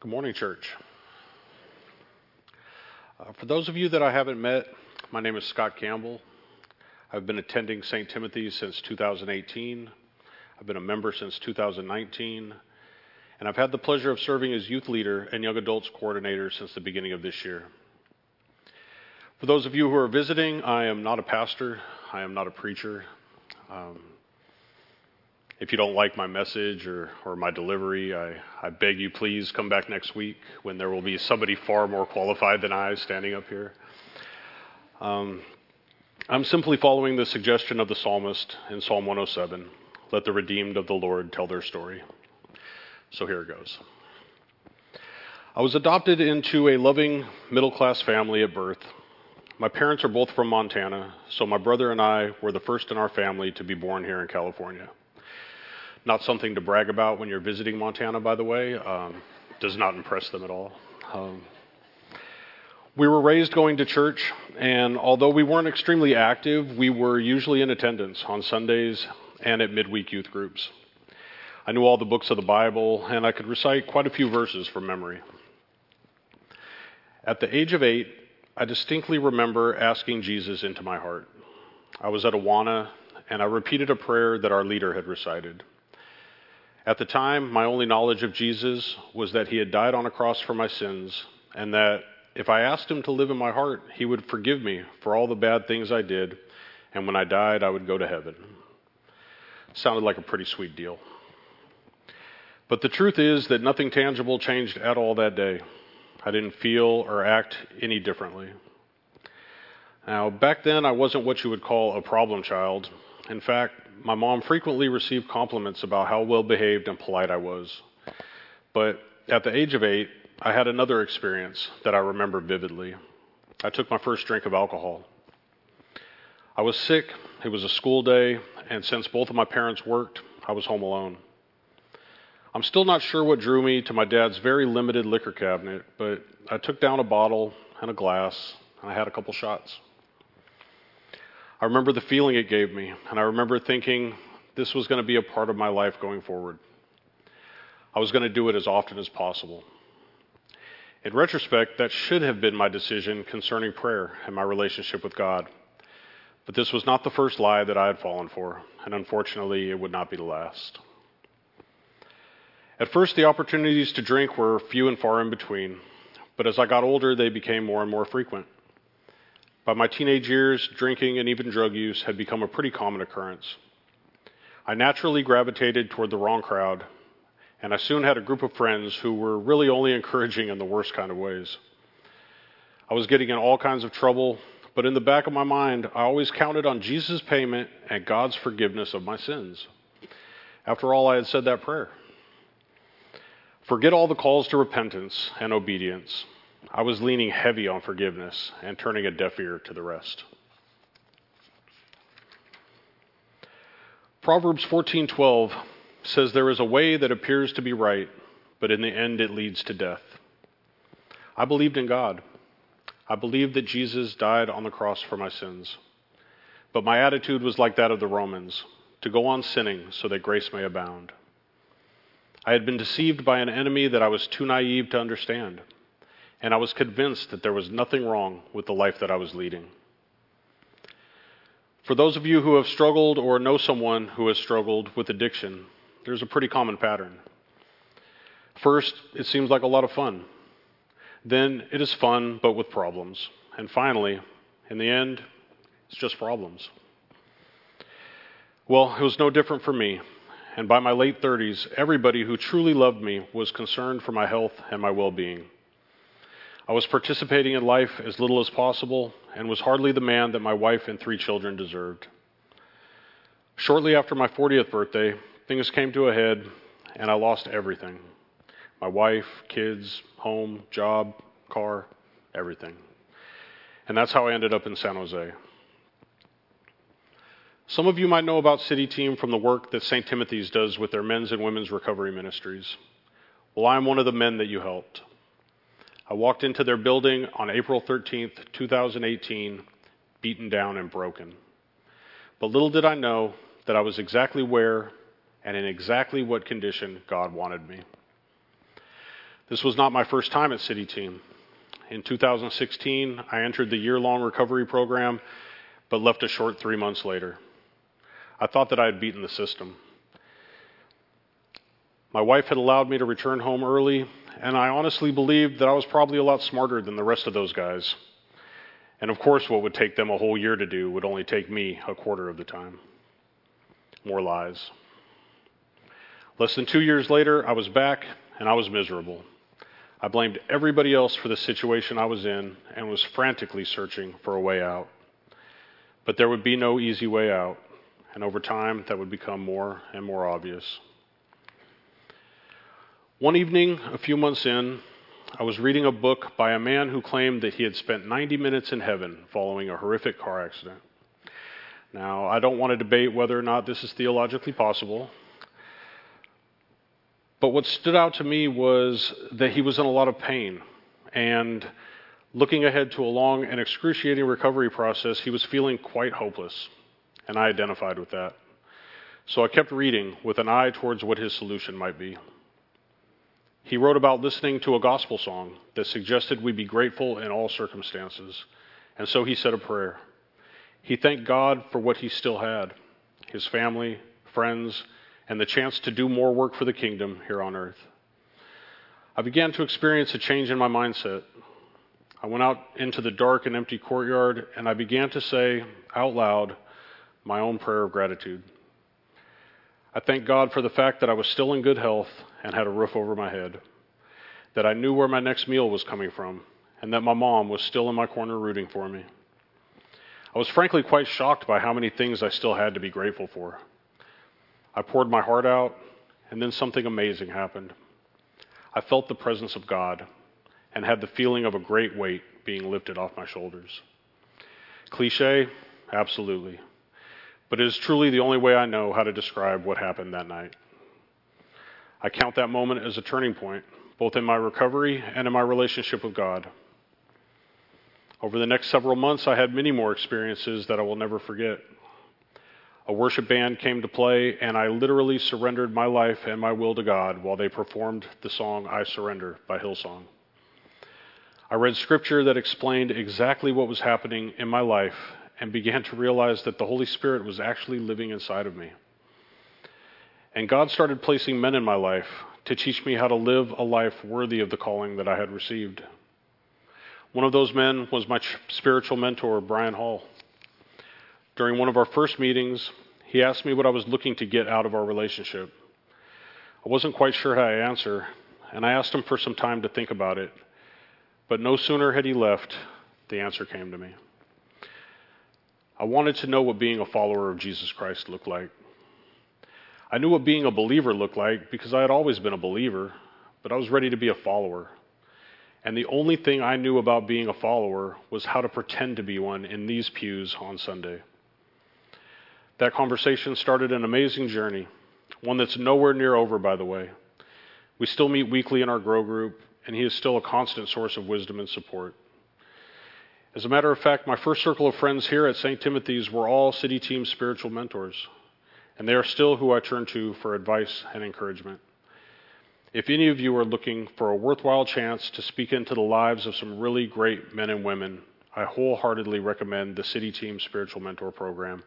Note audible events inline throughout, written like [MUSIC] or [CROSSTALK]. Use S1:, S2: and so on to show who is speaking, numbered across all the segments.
S1: Good morning, church. Uh, for those of you that I haven't met, my name is Scott Campbell. I've been attending St. Timothy's since 2018. I've been a member since 2019. And I've had the pleasure of serving as youth leader and young adults coordinator since the beginning of this year. For those of you who are visiting, I am not a pastor, I am not a preacher. Um, if you don't like my message or, or my delivery, I, I beg you please come back next week when there will be somebody far more qualified than I standing up here. Um, I'm simply following the suggestion of the psalmist in Psalm 107 let the redeemed of the Lord tell their story. So here it goes. I was adopted into a loving middle class family at birth. My parents are both from Montana, so my brother and I were the first in our family to be born here in California. Not something to brag about when you're visiting Montana, by the way. Um, does not impress them at all. Um, we were raised going to church, and although we weren't extremely active, we were usually in attendance on Sundays and at midweek youth groups. I knew all the books of the Bible, and I could recite quite a few verses from memory. At the age of eight, I distinctly remember asking Jesus into my heart. I was at Awana, and I repeated a prayer that our leader had recited. At the time, my only knowledge of Jesus was that he had died on a cross for my sins, and that if I asked him to live in my heart, he would forgive me for all the bad things I did, and when I died, I would go to heaven. Sounded like a pretty sweet deal. But the truth is that nothing tangible changed at all that day. I didn't feel or act any differently. Now, back then, I wasn't what you would call a problem child. In fact, my mom frequently received compliments about how well behaved and polite I was. But at the age of eight, I had another experience that I remember vividly. I took my first drink of alcohol. I was sick, it was a school day, and since both of my parents worked, I was home alone. I'm still not sure what drew me to my dad's very limited liquor cabinet, but I took down a bottle and a glass, and I had a couple shots. I remember the feeling it gave me, and I remember thinking this was going to be a part of my life going forward. I was going to do it as often as possible. In retrospect, that should have been my decision concerning prayer and my relationship with God. But this was not the first lie that I had fallen for, and unfortunately, it would not be the last. At first, the opportunities to drink were few and far in between, but as I got older, they became more and more frequent. By my teenage years, drinking and even drug use had become a pretty common occurrence. I naturally gravitated toward the wrong crowd, and I soon had a group of friends who were really only encouraging in the worst kind of ways. I was getting in all kinds of trouble, but in the back of my mind, I always counted on Jesus' payment and God's forgiveness of my sins. After all, I had said that prayer. Forget all the calls to repentance and obedience. I was leaning heavy on forgiveness and turning a deaf ear to the rest. Proverbs 14:12 says there is a way that appears to be right, but in the end it leads to death. I believed in God. I believed that Jesus died on the cross for my sins. But my attitude was like that of the Romans, to go on sinning so that grace may abound. I had been deceived by an enemy that I was too naive to understand and I was convinced that there was nothing wrong with the life that I was leading. For those of you who have struggled or know someone who has struggled with addiction, there's a pretty common pattern. First, it seems like a lot of fun. Then, it is fun, but with problems. And finally, in the end, it's just problems. Well, it was no different for me. And by my late 30s, everybody who truly loved me was concerned for my health and my well being. I was participating in life as little as possible and was hardly the man that my wife and three children deserved. Shortly after my 40th birthday, things came to a head and I lost everything my wife, kids, home, job, car, everything. And that's how I ended up in San Jose. Some of you might know about City Team from the work that St. Timothy's does with their men's and women's recovery ministries. Well, I'm one of the men that you helped. I walked into their building on April 13th, 2018, beaten down and broken. But little did I know that I was exactly where and in exactly what condition God wanted me. This was not my first time at City Team. In 2016, I entered the year long recovery program, but left a short three months later. I thought that I had beaten the system. My wife had allowed me to return home early, and I honestly believed that I was probably a lot smarter than the rest of those guys. And of course, what would take them a whole year to do would only take me a quarter of the time. More lies. Less than two years later, I was back and I was miserable. I blamed everybody else for the situation I was in and was frantically searching for a way out. But there would be no easy way out, and over time, that would become more and more obvious. One evening, a few months in, I was reading a book by a man who claimed that he had spent 90 minutes in heaven following a horrific car accident. Now, I don't want to debate whether or not this is theologically possible, but what stood out to me was that he was in a lot of pain. And looking ahead to a long and excruciating recovery process, he was feeling quite hopeless. And I identified with that. So I kept reading with an eye towards what his solution might be. He wrote about listening to a gospel song that suggested we be grateful in all circumstances. And so he said a prayer. He thanked God for what he still had his family, friends, and the chance to do more work for the kingdom here on earth. I began to experience a change in my mindset. I went out into the dark and empty courtyard and I began to say out loud my own prayer of gratitude. I thank God for the fact that I was still in good health and had a roof over my head, that I knew where my next meal was coming from, and that my mom was still in my corner rooting for me. I was frankly quite shocked by how many things I still had to be grateful for. I poured my heart out, and then something amazing happened. I felt the presence of God and had the feeling of a great weight being lifted off my shoulders. Cliche? Absolutely. But it is truly the only way I know how to describe what happened that night. I count that moment as a turning point, both in my recovery and in my relationship with God. Over the next several months, I had many more experiences that I will never forget a worship band came to play, and I literally surrendered my life and my will to God while they performed the song I Surrender by Hillsong. I read scripture that explained exactly what was happening in my life and began to realize that the Holy Spirit was actually living inside of me. And God started placing men in my life to teach me how to live a life worthy of the calling that I had received. One of those men was my spiritual mentor, Brian Hall. During one of our first meetings, he asked me what I was looking to get out of our relationship. I wasn't quite sure how to answer, and I asked him for some time to think about it. But no sooner had he left, the answer came to me. I wanted to know what being a follower of Jesus Christ looked like. I knew what being a believer looked like because I had always been a believer, but I was ready to be a follower. And the only thing I knew about being a follower was how to pretend to be one in these pews on Sunday. That conversation started an amazing journey, one that's nowhere near over, by the way. We still meet weekly in our grow group, and he is still a constant source of wisdom and support. As a matter of fact, my first circle of friends here at St. Timothy's were all City Team spiritual mentors, and they are still who I turn to for advice and encouragement. If any of you are looking for a worthwhile chance to speak into the lives of some really great men and women, I wholeheartedly recommend the City Team Spiritual Mentor Program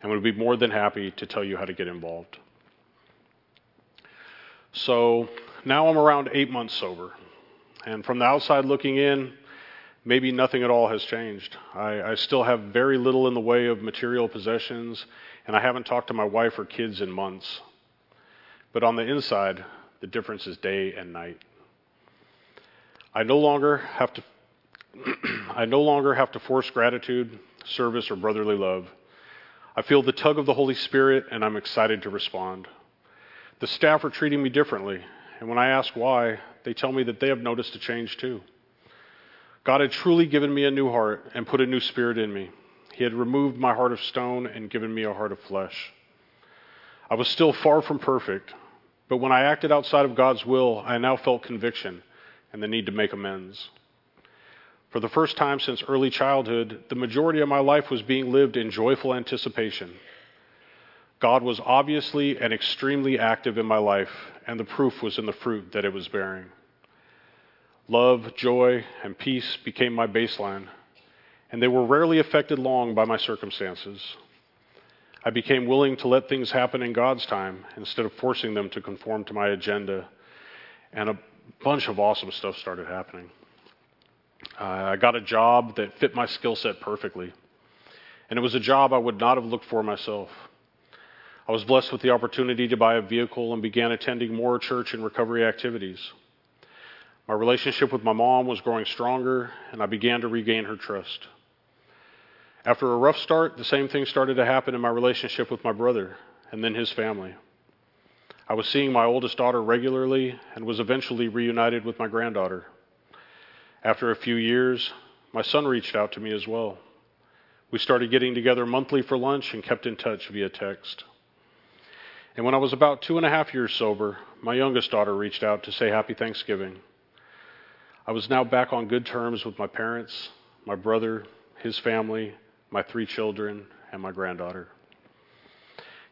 S1: and would be more than happy to tell you how to get involved. So now I'm around eight months sober. And from the outside looking in, maybe nothing at all has changed. I, I, still have very little in the way of material possessions, and I haven't talked to my wife or kids in months. But on the inside, the difference is day and night. I no longer have to [CLEARS THROAT] I no longer have to force gratitude, service, or brotherly love. I feel the tug of the Holy Spirit, and I'm excited to respond. The staff are treating me differently, and when I ask why, they tell me that they have noticed a change too. God had truly given me a new heart and put a new spirit in me. He had removed my heart of stone and given me a heart of flesh. I was still far from perfect, but when I acted outside of God's will, I now felt conviction and the need to make amends. For the first time since early childhood, the majority of my life was being lived in joyful anticipation. God was obviously and extremely active in my life, and the proof was in the fruit that it was bearing. Love, joy, and peace became my baseline, and they were rarely affected long by my circumstances. I became willing to let things happen in God's time instead of forcing them to conform to my agenda, and a bunch of awesome stuff started happening. Uh, I got a job that fit my skill set perfectly, and it was a job I would not have looked for myself. I was blessed with the opportunity to buy a vehicle and began attending more church and recovery activities. My relationship with my mom was growing stronger, and I began to regain her trust. After a rough start, the same thing started to happen in my relationship with my brother and then his family. I was seeing my oldest daughter regularly and was eventually reunited with my granddaughter. After a few years, my son reached out to me as well. We started getting together monthly for lunch and kept in touch via text. And when I was about two and a half years sober, my youngest daughter reached out to say Happy Thanksgiving. I was now back on good terms with my parents, my brother, his family, my three children, and my granddaughter.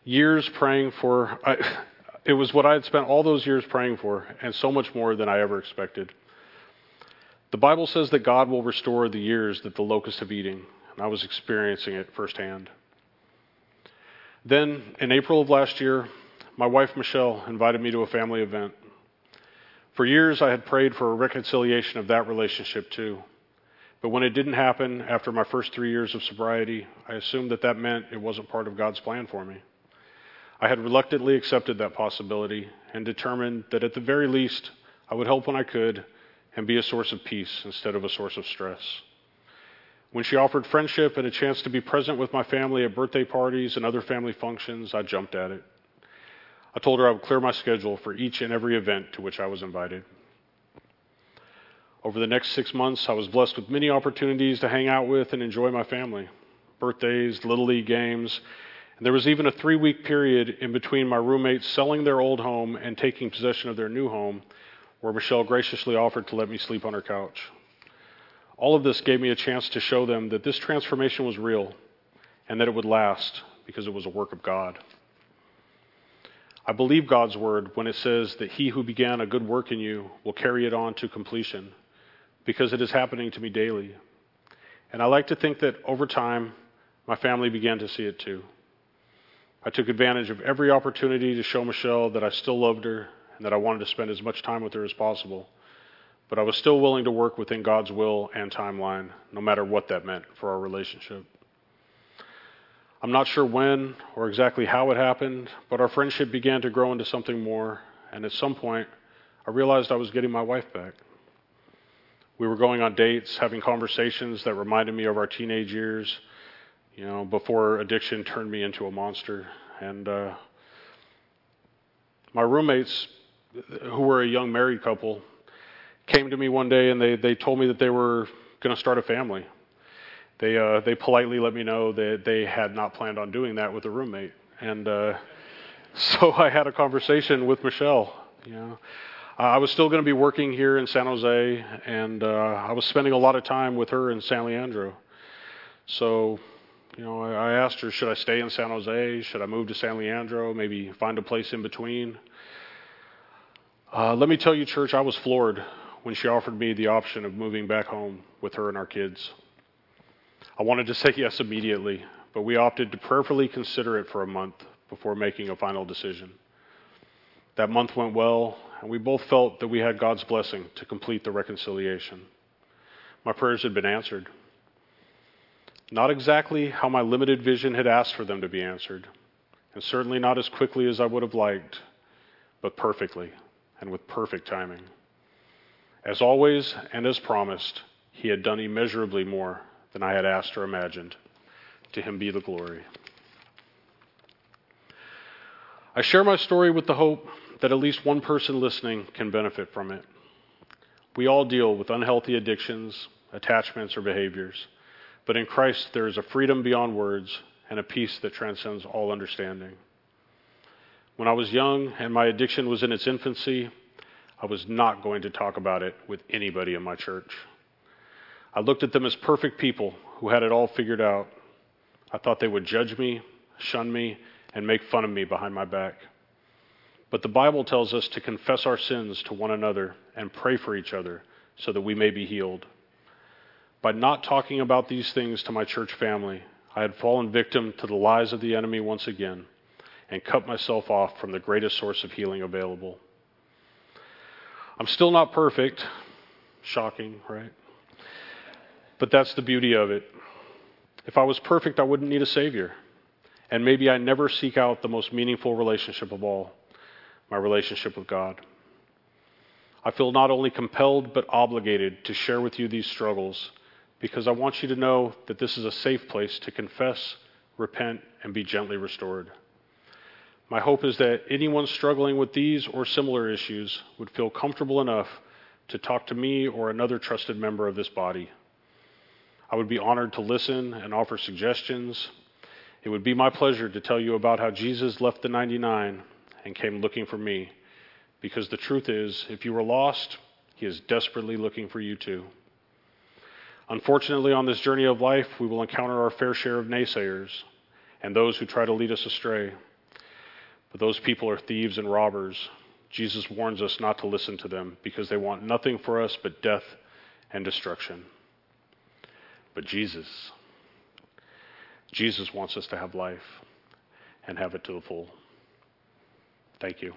S1: Years praying for, I, it was what I had spent all those years praying for, and so much more than I ever expected. The Bible says that God will restore the years that the locusts have eaten, and I was experiencing it firsthand. Then, in April of last year, my wife Michelle invited me to a family event. For years, I had prayed for a reconciliation of that relationship too. But when it didn't happen after my first three years of sobriety, I assumed that that meant it wasn't part of God's plan for me. I had reluctantly accepted that possibility and determined that at the very least, I would help when I could and be a source of peace instead of a source of stress. When she offered friendship and a chance to be present with my family at birthday parties and other family functions, I jumped at it. I told her I would clear my schedule for each and every event to which I was invited. Over the next six months, I was blessed with many opportunities to hang out with and enjoy my family birthdays, Little League games. And there was even a three week period in between my roommates selling their old home and taking possession of their new home where Michelle graciously offered to let me sleep on her couch. All of this gave me a chance to show them that this transformation was real and that it would last because it was a work of God. I believe God's word when it says that he who began a good work in you will carry it on to completion because it is happening to me daily. And I like to think that over time, my family began to see it too. I took advantage of every opportunity to show Michelle that I still loved her and that I wanted to spend as much time with her as possible. But I was still willing to work within God's will and timeline, no matter what that meant for our relationship. I'm not sure when or exactly how it happened, but our friendship began to grow into something more, and at some point, I realized I was getting my wife back. We were going on dates, having conversations that reminded me of our teenage years, you know, before addiction turned me into a monster. And uh, my roommates, who were a young married couple, came to me one day and they, they told me that they were going to start a family. They, uh, they politely let me know that they had not planned on doing that with a roommate. And uh, [LAUGHS] so I had a conversation with Michelle. You know, I was still going to be working here in San Jose, and uh, I was spending a lot of time with her in San Leandro. So, you know, I, I asked her, should I stay in San Jose? Should I move to San Leandro? Maybe find a place in between? Uh, let me tell you, church, I was floored when she offered me the option of moving back home with her and our kids. I wanted to say [LAUGHS] yes immediately, but we opted to prayerfully consider it for a month before making a final decision. That month went well, and we both felt that we had God's blessing to complete the reconciliation. My prayers had been answered. Not exactly how my limited vision had asked for them to be answered, and certainly not as quickly as I would have liked, but perfectly and with perfect timing. As always, and as promised, He had done immeasurably more than I had asked or imagined. To Him be the glory. I share my story with the hope that at least one person listening can benefit from it. We all deal with unhealthy addictions, attachments, or behaviors, but in Christ there is a freedom beyond words and a peace that transcends all understanding. When I was young and my addiction was in its infancy, I was not going to talk about it with anybody in my church. I looked at them as perfect people who had it all figured out. I thought they would judge me, shun me, and make fun of me behind my back. But the Bible tells us to confess our sins to one another and pray for each other so that we may be healed. By not talking about these things to my church family, I had fallen victim to the lies of the enemy once again and cut myself off from the greatest source of healing available. I'm still not perfect. Shocking, right? But that's the beauty of it. If I was perfect, I wouldn't need a Savior. And maybe I never seek out the most meaningful relationship of all my relationship with God. I feel not only compelled but obligated to share with you these struggles because I want you to know that this is a safe place to confess, repent, and be gently restored. My hope is that anyone struggling with these or similar issues would feel comfortable enough to talk to me or another trusted member of this body. I would be honored to listen and offer suggestions. It would be my pleasure to tell you about how Jesus left the 99 and came looking for me. Because the truth is, if you were lost, he is desperately looking for you too. Unfortunately, on this journey of life, we will encounter our fair share of naysayers and those who try to lead us astray. But those people are thieves and robbers. Jesus warns us not to listen to them because they want nothing for us but death and destruction. But Jesus, Jesus wants us to have life and have it to the full. Thank you.